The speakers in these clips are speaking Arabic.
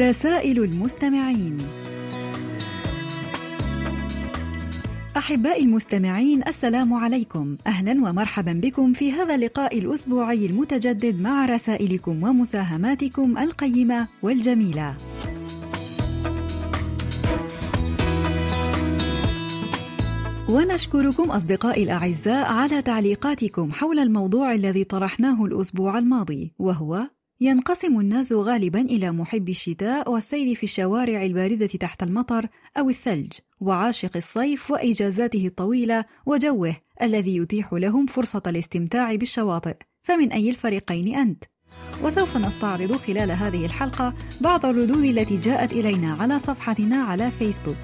رسائل المستمعين. أحبائي المستمعين السلام عليكم. أهلا ومرحبا بكم في هذا اللقاء الأسبوعي المتجدد مع رسائلكم ومساهماتكم القيمة والجميلة. ونشكركم أصدقائي الأعزاء على تعليقاتكم حول الموضوع الذي طرحناه الأسبوع الماضي وهو ينقسم الناس غالبا إلى محب الشتاء والسير في الشوارع الباردة تحت المطر أو الثلج وعاشق الصيف وإجازاته الطويلة وجوه الذي يتيح لهم فرصة الاستمتاع بالشواطئ فمن أي الفريقين أنت؟ وسوف نستعرض خلال هذه الحلقة بعض الردود التي جاءت إلينا على صفحتنا على فيسبوك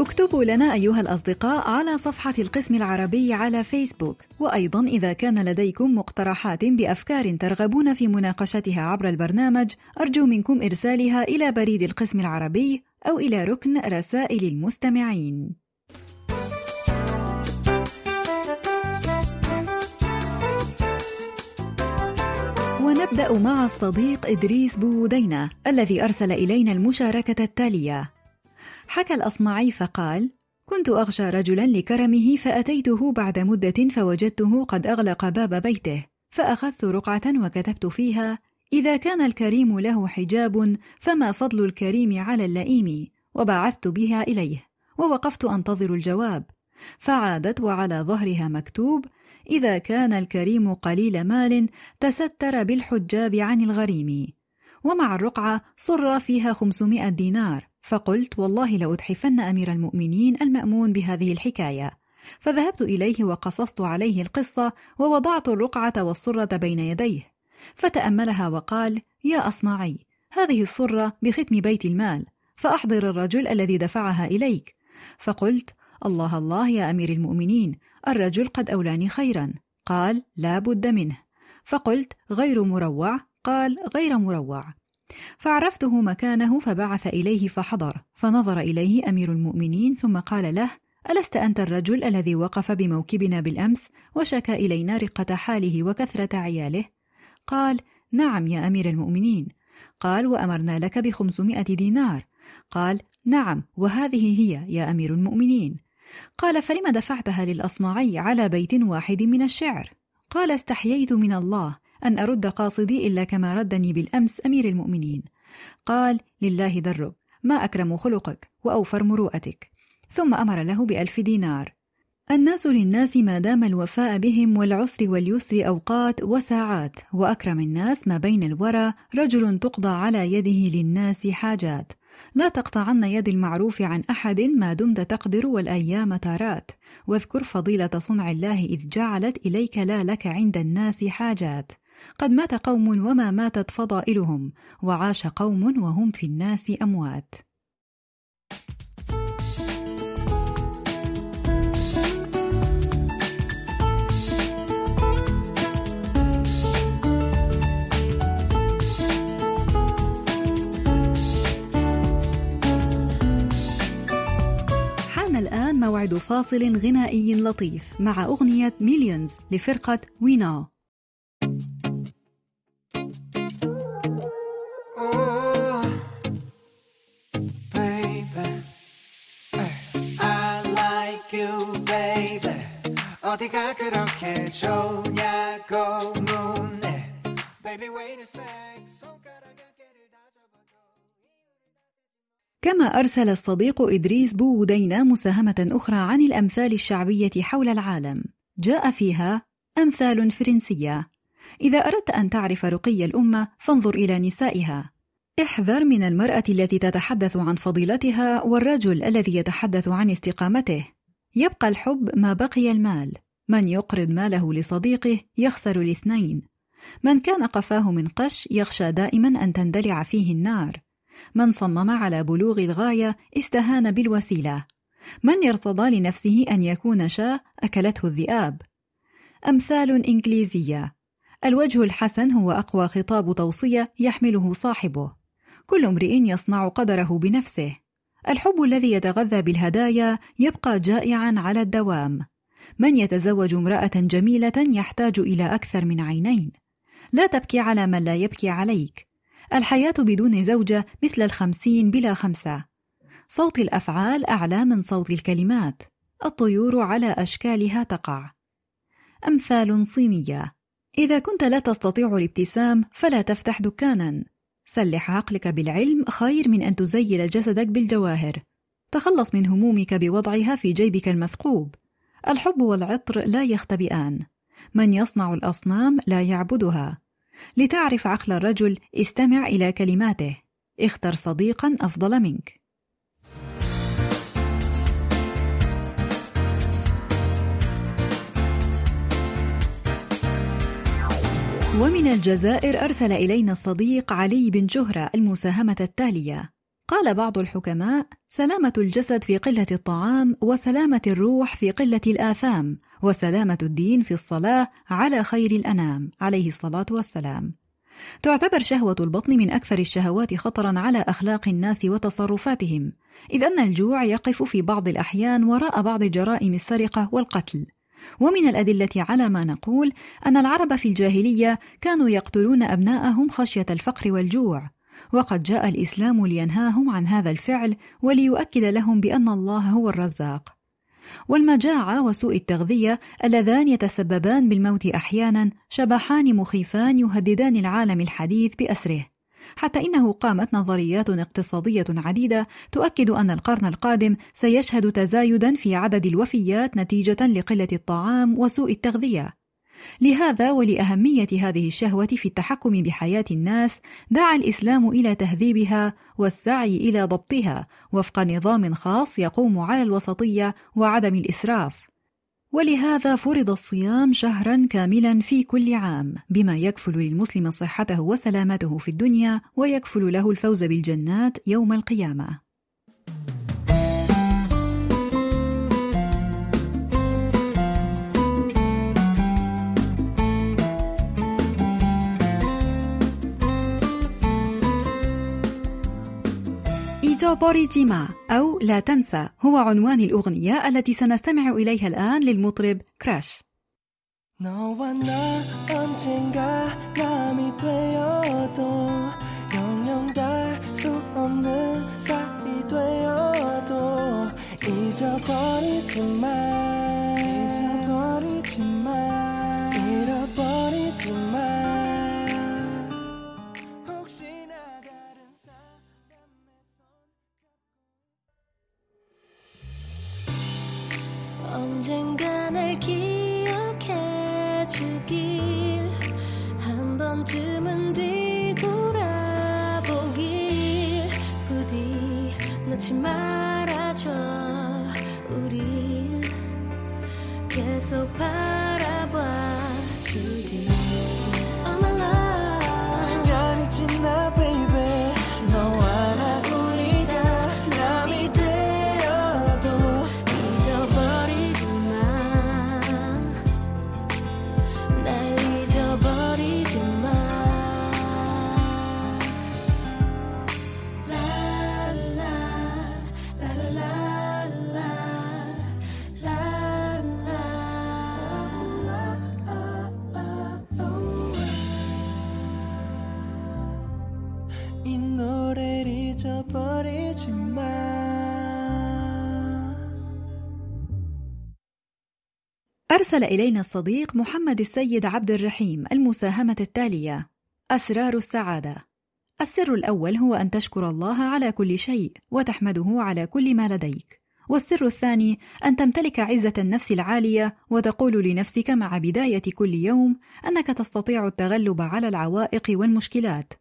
اكتبوا لنا أيها الأصدقاء على صفحة القسم العربي على فيسبوك. وأيضا إذا كان لديكم مقترحات بأفكار ترغبون في مناقشتها عبر البرنامج أرجو منكم إرسالها إلى بريد القسم العربي أو إلى ركن رسائل المستمعين. ونبدأ مع الصديق إدريس بودينة الذي أرسل إلينا المشاركة التالية. حكى الأصمعي فقال: كنت أغشى رجلا لكرمه فأتيته بعد مدة فوجدته قد أغلق باب بيته، فأخذت رقعة وكتبت فيها: إذا كان الكريم له حجاب فما فضل الكريم على اللئيم، وبعثت بها إليه، ووقفت أنتظر الجواب، فعادت وعلى ظهرها مكتوب: إذا كان الكريم قليل مال تستر بالحجاب عن الغريم، ومع الرقعة صر فيها خمسمائة دينار، فقلت والله لأتحفن أمير المؤمنين المأمون بهذه الحكاية. فذهبت إليه وقصصت عليه القصة ووضعت الرقعة والصرة بين يديه. فتأملها وقال يا أصمعي هذه الصرة بختم بيت المال فأحضر الرجل الذي دفعها إليك. فقلت الله الله يا أمير المؤمنين الرجل قد أولاني خيرا. قال لا بد منه. فقلت غير مروع. قال غير مروع. فعرفته مكانه فبعث إليه فحضر فنظر إليه أمير المؤمنين ثم قال له ألست أنت الرجل الذي وقف بموكبنا بالأمس وشكى إلينا رقة حاله وكثرة عياله؟ قال نعم يا أمير المؤمنين. قال وأمرنا لك بخمسمائة دينار. قال نعم وهذه هي يا أمير المؤمنين. قال فلم دفعتها للأصمعي على بيت واحد من الشعر؟ قال استحييت من الله. أن أرد قاصدي إلا كما ردني بالأمس أمير المؤمنين. قال لله درك ما أكرم خلقك وأوفر مروءتك. ثم أمر له بألف دينار. الناس للناس ما دام الوفاء بهم والعسر واليسر أوقات وساعات وأكرم الناس ما بين الورى رجل تقضى على يده للناس حاجات. لا تقطعن يد المعروف عن أحد ما دمت تقدر والأيام تارات. واذكر فضيلة صنع الله إذ جعلت إليك لا لك عند الناس حاجات. قد مات قوم وما ماتت فضائلهم وعاش قوم وهم في الناس أموات. الآن موعد فاصل غنائي لطيف مع أغنية مليونز لفرقة وينا 어디가 그렇게 좋냐고 묻네 Baby wait a sec 손가락 어깨를 كما أرسل الصديق إدريس بودينا مساهمة أخرى عن الأمثال الشعبية حول العالم جاء فيها أمثال فرنسية إذا أردت أن تعرف رقي الأمة فانظر إلى نسائها احذر من المرأة التي تتحدث عن فضيلتها والرجل الذي يتحدث عن استقامته يبقى الحب ما بقي المال من يقرض ماله لصديقه يخسر الاثنين. من كان قفاه من قش يخشى دائما أن تندلع فيه النار. من صمم على بلوغ الغاية استهان بالوسيلة. من ارتضى لنفسه أن يكون شاة أكلته الذئاب. أمثال إنجليزية. الوجه الحسن هو أقوى خطاب توصية يحمله صاحبه. كل امرئ يصنع قدره بنفسه. الحب الذي يتغذى بالهدايا يبقى جائعا على الدوام. من يتزوج امرأة جميلة يحتاج إلى أكثر من عينين. لا تبكي على من لا يبكي عليك. الحياة بدون زوجة مثل الخمسين بلا خمسة. صوت الأفعال أعلى من صوت الكلمات. الطيور على أشكالها تقع. أمثال صينية. إذا كنت لا تستطيع الابتسام فلا تفتح دكانا. سلح عقلك بالعلم خير من أن تزيل جسدك بالجواهر. تخلص من همومك بوضعها في جيبك المثقوب. الحب والعطر لا يختبئان. من يصنع الأصنام لا يعبدها. لتعرف عقل الرجل استمع إلى كلماته. اختر صديقا أفضل منك. ومن الجزائر أرسل إلينا الصديق علي بن جهرة المساهمة التالية. قال بعض الحكماء سلامة الجسد في قلة الطعام وسلامة الروح في قلة الآثام وسلامة الدين في الصلاة على خير الأنام عليه الصلاة والسلام. تعتبر شهوة البطن من أكثر الشهوات خطرا على أخلاق الناس وتصرفاتهم إذ أن الجوع يقف في بعض الأحيان وراء بعض جرائم السرقة والقتل. ومن الأدلة على ما نقول أن العرب في الجاهلية كانوا يقتلون أبناءهم خشية الفقر والجوع وقد جاء الإسلام لينهاهم عن هذا الفعل وليؤكد لهم بأن الله هو الرزاق. والمجاعة وسوء التغذية اللذان يتسببان بالموت أحيانا شبحان مخيفان يهددان العالم الحديث بأسره. حتى إنه قامت نظريات اقتصادية عديدة تؤكد أن القرن القادم سيشهد تزايدا في عدد الوفيات نتيجة لقلة الطعام وسوء التغذية. لهذا ولأهمية هذه الشهوة في التحكم بحياة الناس دعا الإسلام إلى تهذيبها والسعي إلى ضبطها وفق نظام خاص يقوم على الوسطية وعدم الإسراف. ولهذا فرض الصيام شهرا كاملا في كل عام بما يكفل للمسلم صحته وسلامته في الدنيا ويكفل له الفوز بالجنات يوم القيامة. بوريتيما أو لا تنسى هو عنوان الأغنية التي سنستمع إليها الآن للمطرب كراش 너와 나 언젠가 남이 되어도 영영 닿수 없는 사이 되어도 잊어버리지 마 잊어버리지 마 잃어버리지 마 언젠가 날 기억해 주길. 한 번쯤은 뒤돌아보길. 부디 놓지 말아줘 우릴 계속 바라봐 أرسل إلينا الصديق محمد السيد عبد الرحيم المساهمة التالية: أسرار السعادة. السر الأول هو أن تشكر الله على كل شيء وتحمده على كل ما لديك. والسر الثاني أن تمتلك عزة النفس العالية وتقول لنفسك مع بداية كل يوم أنك تستطيع التغلب على العوائق والمشكلات.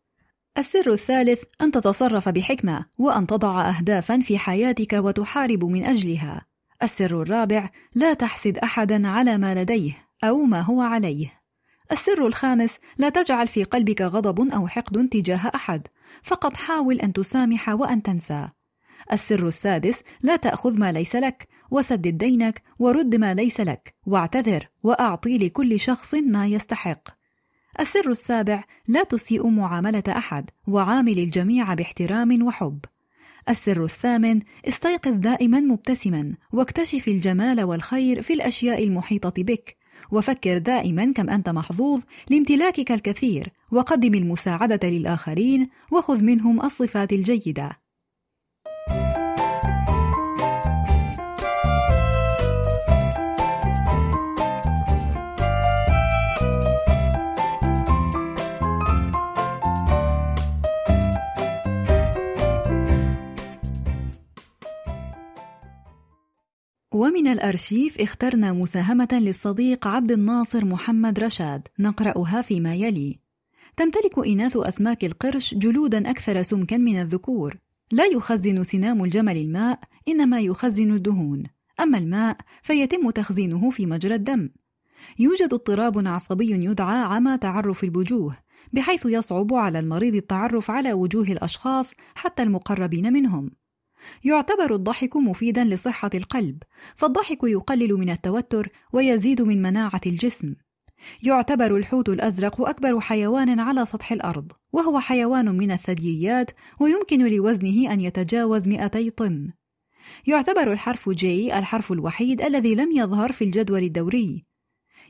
السر الثالث أن تتصرف بحكمة وأن تضع أهدافا في حياتك وتحارب من أجلها. السر الرابع لا تحسد احدا على ما لديه أو ما هو عليه. السر الخامس لا تجعل في قلبك غضب أو حقد تجاه أحد. فقط حاول أن تسامح وأن تنسى. السر السادس لا تأخذ ما ليس لك وسدد دينك ورد ما ليس لك واعتذر وأعطي لكل شخص ما يستحق. السر السابع لا تسيء معاملة أحد وعامل الجميع باحترام وحب. السر الثامن استيقظ دائما مبتسما واكتشف الجمال والخير في الأشياء المحيطة بك. وفكر دائما كم أنت محظوظ لامتلاكك الكثير وقدم المساعدة للآخرين وخذ منهم الصفات الجيدة. ومن الأرشيف اخترنا مساهمة للصديق عبد الناصر محمد رشاد نقرأها فيما يلي. تمتلك إناث أسماك القرش جلودا أكثر سمكا من الذكور. لا يخزن سنام الجمل الماء إنما يخزن الدهون. أما الماء فيتم تخزينه في مجرى الدم. يوجد اضطراب عصبي يدعى عمى تعرف الوجوه بحيث يصعب على المريض التعرف على وجوه الأشخاص حتى المقربين منهم. يعتبر الضحك مفيدا لصحة القلب، فالضحك يقلل من التوتر ويزيد من مناعة الجسم. يعتبر الحوت الأزرق أكبر حيوان على سطح الأرض، وهو حيوان من الثدييات ويمكن لوزنه أن يتجاوز 200 طن. يعتبر الحرف جي الحرف الوحيد الذي لم يظهر في الجدول الدوري.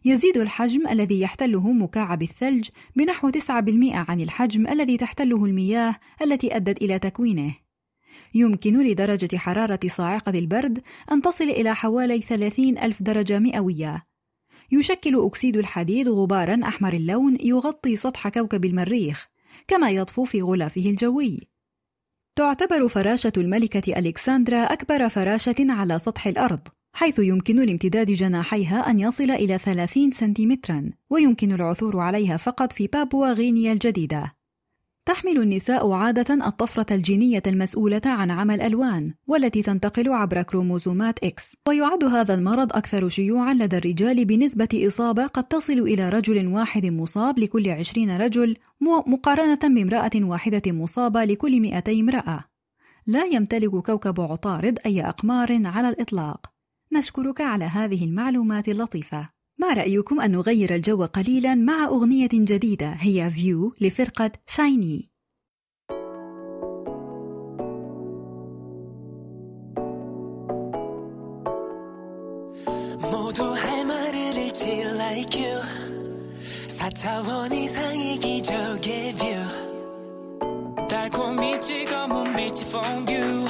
يزيد الحجم الذي يحتله مكعب الثلج بنحو 9% عن الحجم الذي تحتله المياه التي أدت إلى تكوينه. يمكن لدرجة حرارة صاعقة البرد أن تصل إلى حوالي 30 ألف درجة مئوية. يشكل أكسيد الحديد غبارا أحمر اللون يغطي سطح كوكب المريخ، كما يطفو في غلافه الجوي. تعتبر فراشة الملكة ألكسندرا أكبر فراشة على سطح الأرض، حيث يمكن لامتداد جناحيها أن يصل إلى 30 سنتيمترا، ويمكن العثور عليها فقط في بابوا غينيا الجديدة. تحمل النساء عادة الطفرة الجينية المسؤولة عن عمى الألوان والتي تنتقل عبر كروموزومات إكس ويعد هذا المرض أكثر شيوعا لدى الرجال بنسبة إصابة قد تصل إلى رجل واحد مصاب لكل عشرين رجل مقارنة بامرأة واحدة مصابة لكل مئتي امرأة. لا يمتلك كوكب عطارد أي أقمار على الإطلاق. نشكرك على هذه المعلومات اللطيفة. ما رأيكم أن نغير الجو قليلا مع أغنية جديدة هي فيو لفرقة شايني 모두 할 말을 잃지 like you 4차원 이상의 기적의 view 달콤이 찍어문 빛이 fondue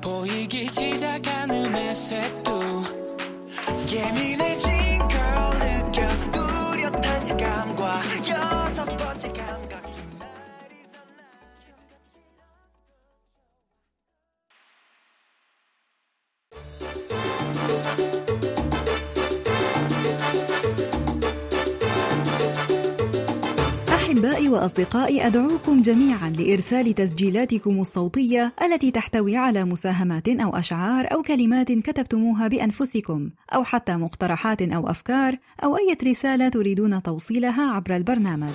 보이기 시작하는 햇색도 예민해지 وأصدقائي أدعوكم جميعا لإرسال تسجيلاتكم الصوتية التي تحتوي على مساهمات أو أشعار أو كلمات كتبتموها بأنفسكم أو حتى مقترحات أو أفكار أو أي رسالة تريدون توصيلها عبر البرنامج.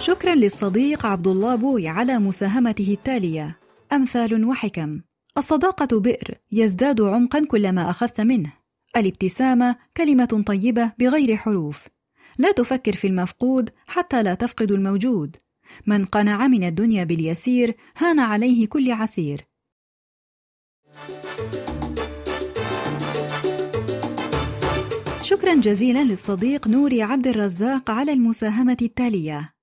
شكرا للصديق عبد الله بوي على مساهمته التالية: أمثال وحكم. الصداقة بئر يزداد عمقا كلما أخذت منه. الابتسامة كلمة طيبة بغير حروف. لا تفكر في المفقود حتى لا تفقد الموجود. من قنع من الدنيا باليسير هان عليه كل عسير. شكرا جزيلا للصديق نوري عبد الرزاق على المساهمة التالية.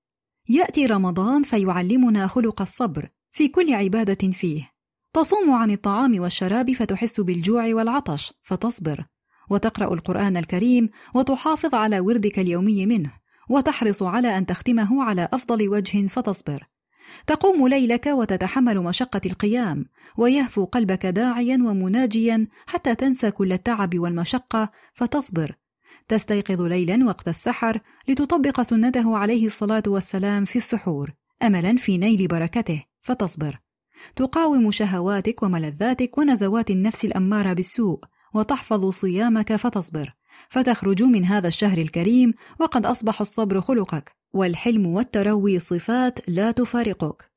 يأتي رمضان فيعلمنا خلق الصبر في كل عبادة فيه. تصوم عن الطعام والشراب فتحس بالجوع والعطش فتصبر. وتقرأ القرآن الكريم وتحافظ على وردك اليومي منه وتحرص على أن تختمه على أفضل وجه فتصبر. تقوم ليلك وتتحمل مشقة القيام ويهفو قلبك داعيا ومناجيا حتى تنسى كل التعب والمشقة فتصبر. تستيقظ ليلا وقت السحر لتطبق سنته عليه الصلاة والسلام في السحور أملا في نيل بركته فتصبر. تقاوم شهواتك وملذاتك ونزوات النفس الأمارة بالسوء وتحفظ صيامك فتصبر فتخرج من هذا الشهر الكريم وقد أصبح الصبر خلقك والحلم والتروي صفات لا تفارقك.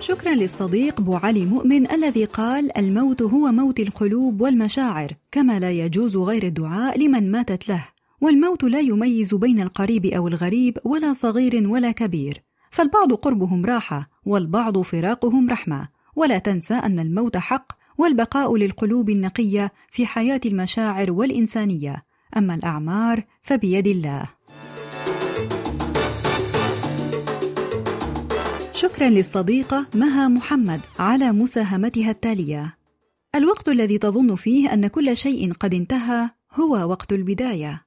شكرا للصديق بو علي مؤمن الذي قال الموت هو موت القلوب والمشاعر كما لا يجوز غير الدعاء لمن ماتت له والموت لا يميز بين القريب أو الغريب ولا صغير ولا كبير. فالبعض قربهم راحة والبعض فراقهم رحمة ولا تنسى أن الموت حق والبقاء للقلوب النقية في حياة المشاعر والإنسانية أما الأعمار فبيد الله شكرا للصديقة مها محمد على مساهمتها التالية. الوقت الذي تظن فيه أن كل شيء قد انتهى هو وقت البداية.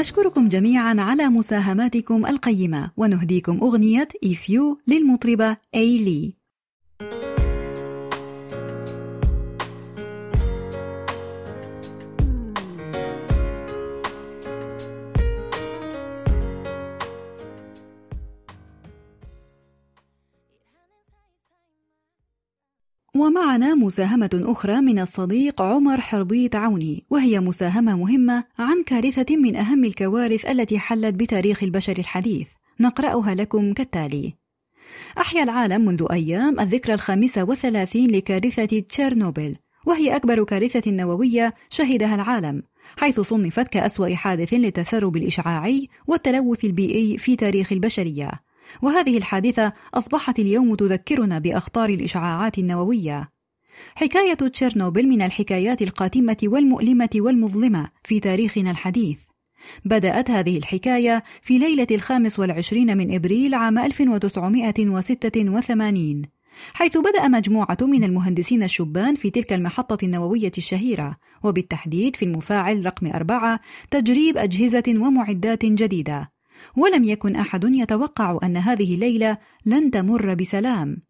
نشكركم جميعا على مساهماتكم القيمة ونهديكم أغنية You للمطربة أيلي ومعنا مساهمة أخرى من الصديق عمر حربيط عوني وهي مساهمة مهمة عن كارثة من أهم الكوارث التي حلت بتاريخ البشر الحديث. نقرأها لكم كالتالي. أحيا العالم منذ أيام الذكرى الخامسة والثلاثين لكارثة تشيرنوبل وهي أكبر كارثة نووية شهدها العالم حيث صنفت كأسوأ حادث للتسرب الإشعاعي والتلوث البيئي في تاريخ البشرية. وهذه الحادثة أصبحت اليوم تذكرنا بأخطار الإشعاعات النووية. حكاية تشيرنوبل من الحكايات القاتمة والمؤلمة والمظلمة في تاريخنا الحديث. بدأت هذه الحكاية في ليلة الخامس والعشرين من إبريل عام 1986 حيث بدأ مجموعة من المهندسين الشبان في تلك المحطة النووية الشهيرة وبالتحديد في المفاعل رقم أربعة تجريب أجهزة ومعدات جديدة ولم يكن أحد يتوقع أن هذه الليلة لن تمر بسلام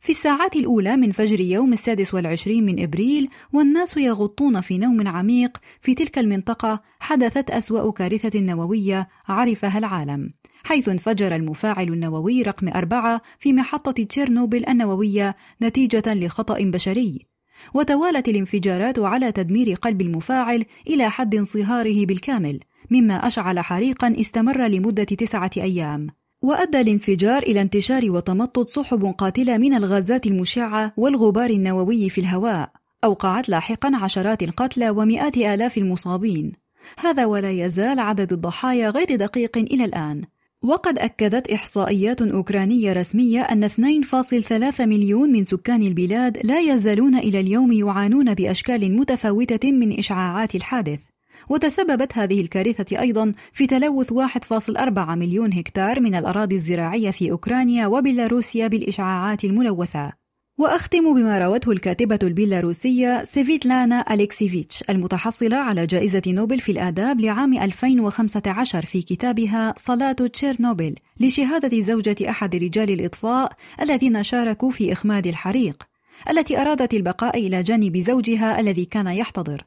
في الساعات الأولى من فجر يوم السادس والعشرين من إبريل والناس يغطون في نوم عميق في تلك المنطقة حدثت أسوأ كارثة نووية عرفها العالم حيث انفجر المفاعل النووي رقم أربعة في محطة تشيرنوبل النووية نتيجة لخطأ بشري. وتوالت الانفجارات على تدمير قلب المفاعل إلى حد انصهاره بالكامل مما أشعل حريقا استمر لمدة تسعة أيام. وأدى الانفجار إلى انتشار وتمطط سحب قاتلة من الغازات المشعة والغبار النووي في الهواء. أوقعت لاحقا عشرات القتلى ومئات آلاف المصابين. هذا ولا يزال عدد الضحايا غير دقيق إلى الآن. وقد أكدت إحصائيات أوكرانية رسمية أن 2.3 مليون من سكان البلاد لا يزالون إلى اليوم يعانون بأشكال متفاوتة من إشعاعات الحادث. وتسببت هذه الكارثة أيضا في تلوث 1.4 مليون هكتار من الأراضي الزراعية في أوكرانيا وبيلاروسيا بالإشعاعات الملوثة. وأختم بما روته الكاتبة البيلاروسية سيفيتلانا أليكسيفيتش المتحصلة على جائزة نوبل في الآداب لعام 2015 في كتابها صلاة تشيرنوبل لشهادة زوجة أحد رجال الإطفاء الذين شاركوا في إخماد الحريق التي أرادت البقاء إلى جانب زوجها الذي كان يحتضر.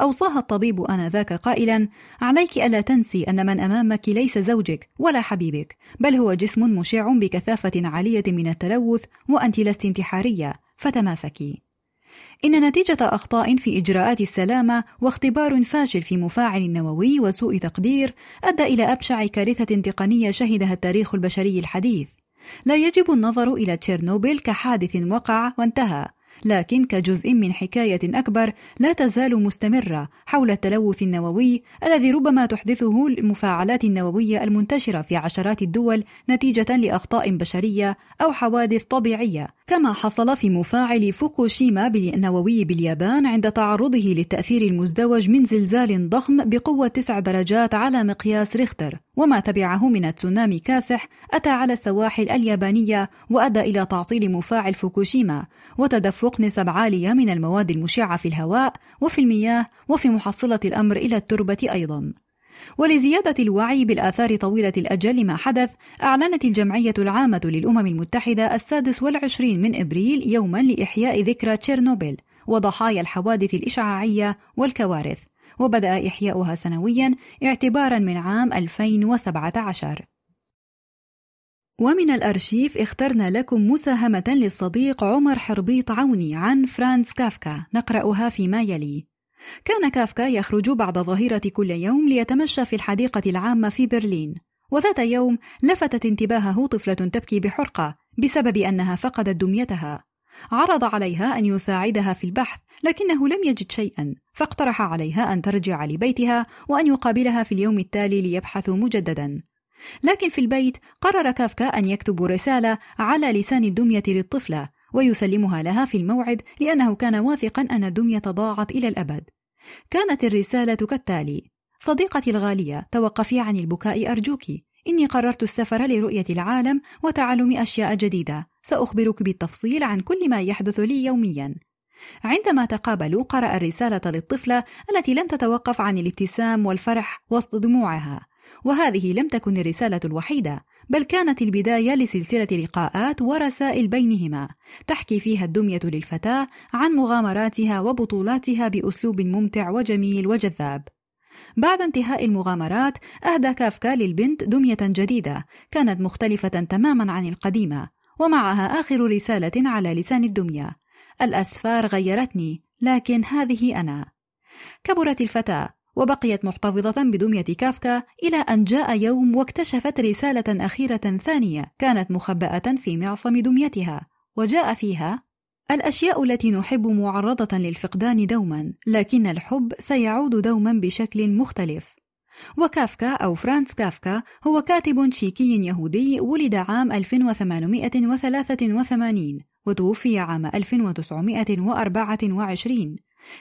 أوصاها الطبيب آنذاك قائلا عليك ألا تنسي أن من أمامك ليس زوجك ولا حبيبك بل هو جسم مشع بكثافة عالية من التلوث وأنت لست انتحارية فتماسكي إن نتيجة أخطاء في إجراءات السلامة واختبار فاشل في مفاعل نووي وسوء تقدير أدى إلى أبشع كارثة تقنية شهدها التاريخ البشري الحديث. لا يجب النظر إلى تشيرنوبل كحادث وقع وانتهى، لكن كجزء من حكاية أكبر لا تزال مستمرة حول التلوث النووي الذي ربما تحدثه المفاعلات النووية المنتشرة في عشرات الدول نتيجة لأخطاء بشرية أو حوادث طبيعية. كما حصل في مفاعل فوكوشيما النووي باليابان عند تعرضه للتأثير المزدوج من زلزال ضخم بقوة تسع درجات على مقياس ريختر. وما تبعه من تسونامي كاسح أتى على السواحل اليابانية وأدى إلى تعطيل مفاعل فوكوشيما وتدفق نسب عالية من المواد المشعة في الهواء وفي المياه وفي محصلة الأمر إلى التربة أيضا. ولزيادة الوعي بالآثار طويلة الأجل لما حدث أعلنت الجمعية العامة للأمم المتحدة السادس والعشرين من إبريل يوما لإحياء ذكرى تشيرنوبل وضحايا الحوادث الإشعاعية والكوارث وبدأ إحياؤها سنويا اعتبارا من عام 2017 ومن الأرشيف اخترنا لكم مساهمة للصديق عمر حربيط عوني عن فرانس كافكا نقرأها فيما يلي. كان كافكا يخرج بعد ظهيرة كل يوم ليتمشى في الحديقة العامة في برلين. وذات يوم لفتت انتباهه طفلة تبكي بحرقة بسبب أنها فقدت دميتها. عرض عليها أن يساعدها في البحث لكنه لم يجد شيئا فاقترح عليها أن ترجع لبيتها وأن يقابلها في اليوم التالي ليبحثوا مجددا. لكن في البيت قرر كافكا أن يكتب رسالة على لسان الدمية للطفلة ويسلمها لها في الموعد لأنه كان واثقا أن الدمية ضاعت إلى الأبد. كانت الرسالة كالتالي صديقتي الغالية توقفي عن البكاء أرجوك. إني قررت السفر لرؤية العالم وتعلم أشياء جديدة. سأخبرك بالتفصيل عن كل ما يحدث لي يوميا. عندما تقابلوا قرأ الرسالة للطفلة التي لم تتوقف عن الابتسام والفرح وسط دموعها. وهذه لم تكن الرسالة الوحيدة بل كانت البداية لسلسلة لقاءات ورسائل بينهما تحكي فيها الدمية للفتاة عن مغامراتها وبطولاتها بأسلوب ممتع وجميل وجذاب. بعد انتهاء المغامرات أهدى كافكا للبنت دمية جديدة كانت مختلفة تماما عن القديمة ومعها آخر رسالة على لسان الدمية. الأسفار غيرتني لكن هذه أنا. كبرت الفتاة وبقيت محتفظة بدمية كافكا إلى أن جاء يوم واكتشفت رسالة أخيرة ثانية كانت مخبأة في معصم دميتها وجاء فيها الأشياء التي نحب معرضة للفقدان دوما لكن الحب سيعود دوما بشكل مختلف. وكافكا أو فرانس كافكا هو كاتب تشيكي يهودي ولد عام 1883 وتوفي عام 1924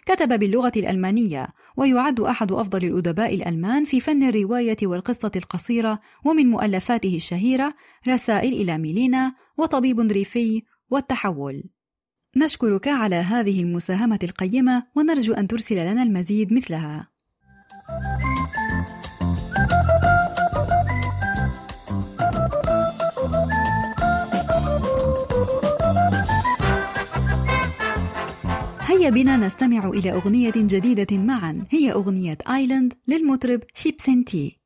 كتب باللغة الألمانية ويعد أحد أفضل الأدباء الألمان في فن الرواية والقصة القصيرة ومن مؤلفاته الشهيرة رسائل إلى ميلينا وطبيب ريفي والتحول نشكرك على هذه المساهمة القيمة ونرجو أن ترسل لنا المزيد مثلها. هيا بنا نستمع إلى أغنية جديدة معا هي أغنية آيلاند للمطرب شيبسنتي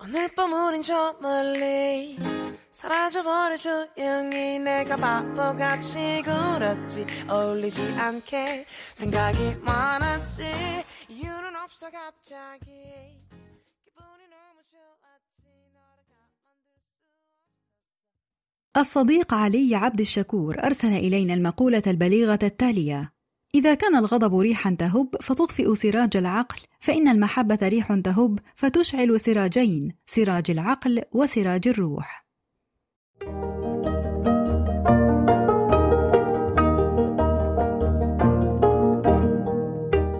오늘 밤 우린 저 멀리 사라져버려 조용히 내가 바보같이 굴었지 어울리지 않게 생각이 많았지 이유는 없어 갑자기 الصديق علي عبد الشكور أرسل إلينا المقولة البليغة التالية. إذا كان الغضب ريحا تهب فتطفئ سراج العقل. فإن المحبة ريح تهب فتشعل سراجين سراج العقل وسراج الروح.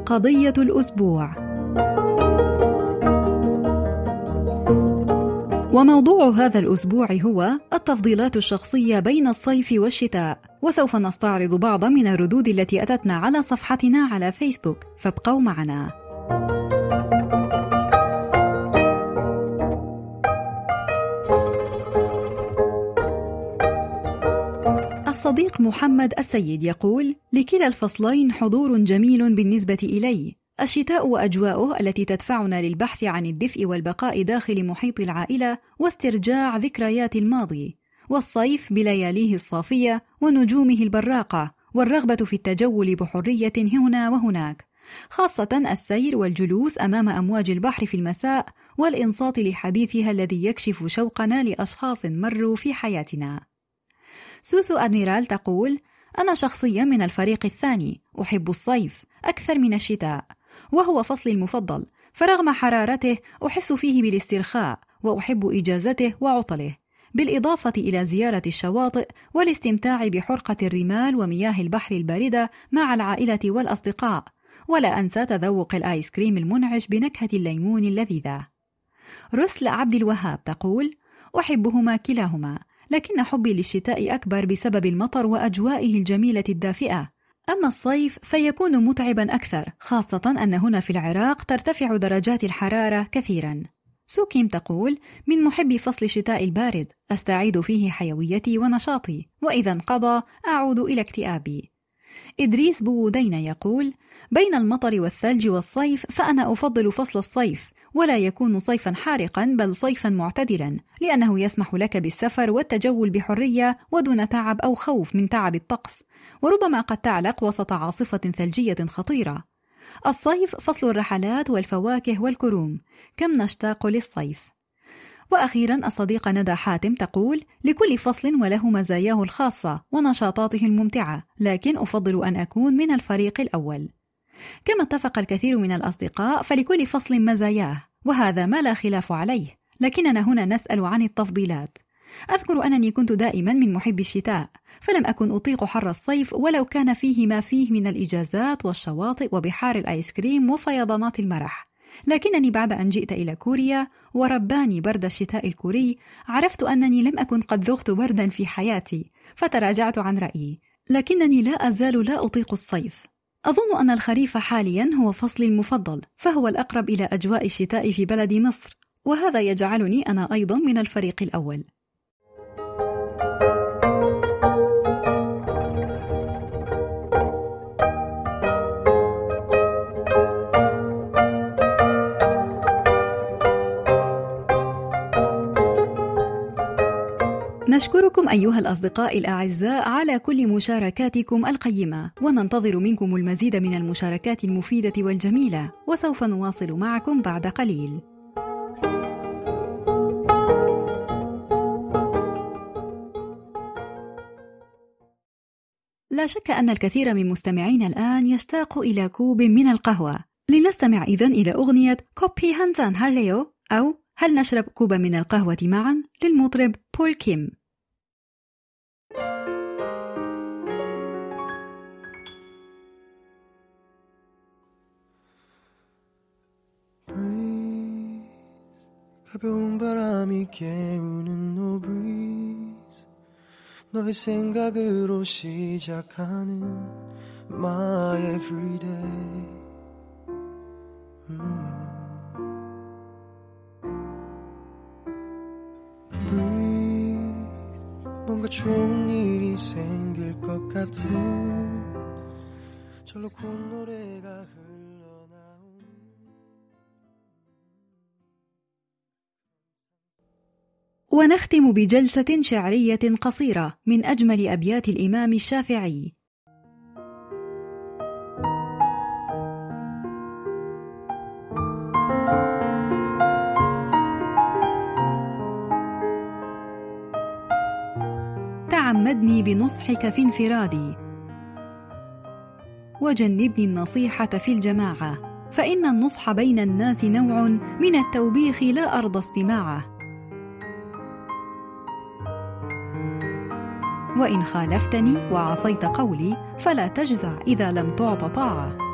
قضية الأسبوع. وموضوع هذا الأسبوع هو التفضيلات الشخصية بين الصيف والشتاء وسوف نستعرض بعضا من الردود التي أتتنا على صفحتنا على فيسبوك فابقوا معنا. الصديق محمد السيد يقول لكلا الفصلين حضور جميل بالنسبة إلي. الشتاء وأجواؤه التي تدفعنا للبحث عن الدفء والبقاء داخل محيط العائلة واسترجاع ذكريات الماضي والصيف بلياليه الصافية ونجومه البراقة والرغبة في التجول بحرية هنا وهناك. خاصة السير والجلوس أمام أمواج البحر في المساء والإنصات لحديثها الذي يكشف شوقنا لأشخاص مروا في حياتنا. سوسو أدميرال تقول أنا شخصيا من الفريق الثاني أحب الصيف أكثر من الشتاء. وهو فصلي المفضل فرغم حرارته أحس فيه بالاسترخاء وأحب إجازته وعطله. بالإضافة إلى زيارة الشواطئ والاستمتاع بحرقة الرمال ومياه البحر الباردة مع العائلة والأصدقاء ولا أنسى تذوق الآيس كريم المنعش بنكهة الليمون اللذيذة. رسل عبد الوهاب تقول أحبهما كلاهما لكن حبي للشتاء أكبر بسبب المطر وأجوائه الجميلة الدافئة. أما الصيف فيكون متعبا أكثر خاصة أن هنا في العراق ترتفع درجات الحرارة كثيرا. سوكيم تقول من محبي فصل الشتاء البارد أستعيد فيه حيويتي ونشاطي وإذا انقضى أعود إلى اكتئابي. إدريس بوودين يقول بين المطر والثلج والصيف فأنا أفضل فصل الصيف ولا يكون صيفا حارقا بل صيفا معتدلا لأنه يسمح لك بالسفر والتجول بحرية ودون تعب أو خوف من تعب الطقس. وربما قد تعلق وسط عاصفة ثلجية خطيرة. الصيف فصل الرحلات والفواكه والكروم كم نشتاق للصيف. وأخيرا الصديقة ندى حاتم تقول لكل فصل وله مزاياه الخاصة ونشاطاته الممتعة لكن أفضل أن أكون من الفريق الأول. كما اتفق الكثير من الأصدقاء فلكل فصل مزاياه وهذا ما لا خلاف عليه لكننا هنا نسأل عن التفضيلات. أذكر أنني كنت دائما من محبي الشتاء فلم أكن أطيق حر الصيف ولو كان فيه ما فيه من الإجازات والشواطئ وبحار الآيس كريم وفيضانات المرح. لكنني بعد أن جئت إلى كوريا ورباني برد الشتاء الكوري عرفت أنني لم أكن قد ذقت بردا في حياتي فتراجعت عن رأيي لكنني لا أزال لا أطيق الصيف. أظن أن الخريف حاليا هو فصلي المفضل فهو الأقرب إلى أجواء الشتاء في بلد مصر وهذا يجعلني أنا أيضا من الفريق الأول. نشكركم أيها الأصدقاء الأعزاء على كل مشاركاتكم القيمة وننتظر منكم المزيد من المشاركات المفيدة والجميلة وسوف نواصل معكم بعد قليل. لا شك أن الكثير من مستمعينا الآن يشتاق إلى كوب من القهوة. لنستمع إذن إلى أغنية 커피 한잔 할래요 أو هل نشرب كوبا من القهوة معا؟ للمطرب بول كيم. 가벼운 바람이 깨우는 no breeze 너의 생각으로 시작하는 my everyday. 음. breathe. 뭔가 좋은 일이 생길 것 같은. 절로 콧노래가 ونختم بجلسة شعرية قصيرة من أجمل أبيات الإمام الشافعي. تعمدني بنصحك في انفرادي وجنبني النصيحة في الجماعة فإن النصح بين الناس نوع من التوبيخ لا أرضى استماعه وإن خالفتني وعصيت قولي فلا تجزع إذا لم تعط طاعة.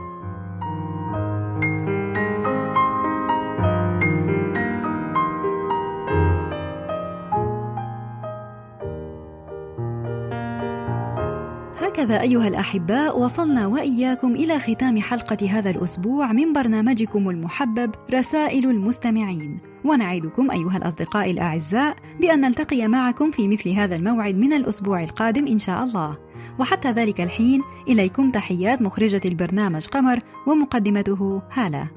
هكذا أيها الأحباء وصلنا وإياكم إلى ختام حلقة هذا الأسبوع من برنامجكم المحبب رسائل المستمعين. ونعدكم أيها الأصدقاء الأعزاء بأن نلتقي معكم في مثل هذا الموعد من الأسبوع القادم إن شاء الله. وحتى ذلك الحين إليكم تحيات مخرجة البرنامج قمر ومقدمته هالة.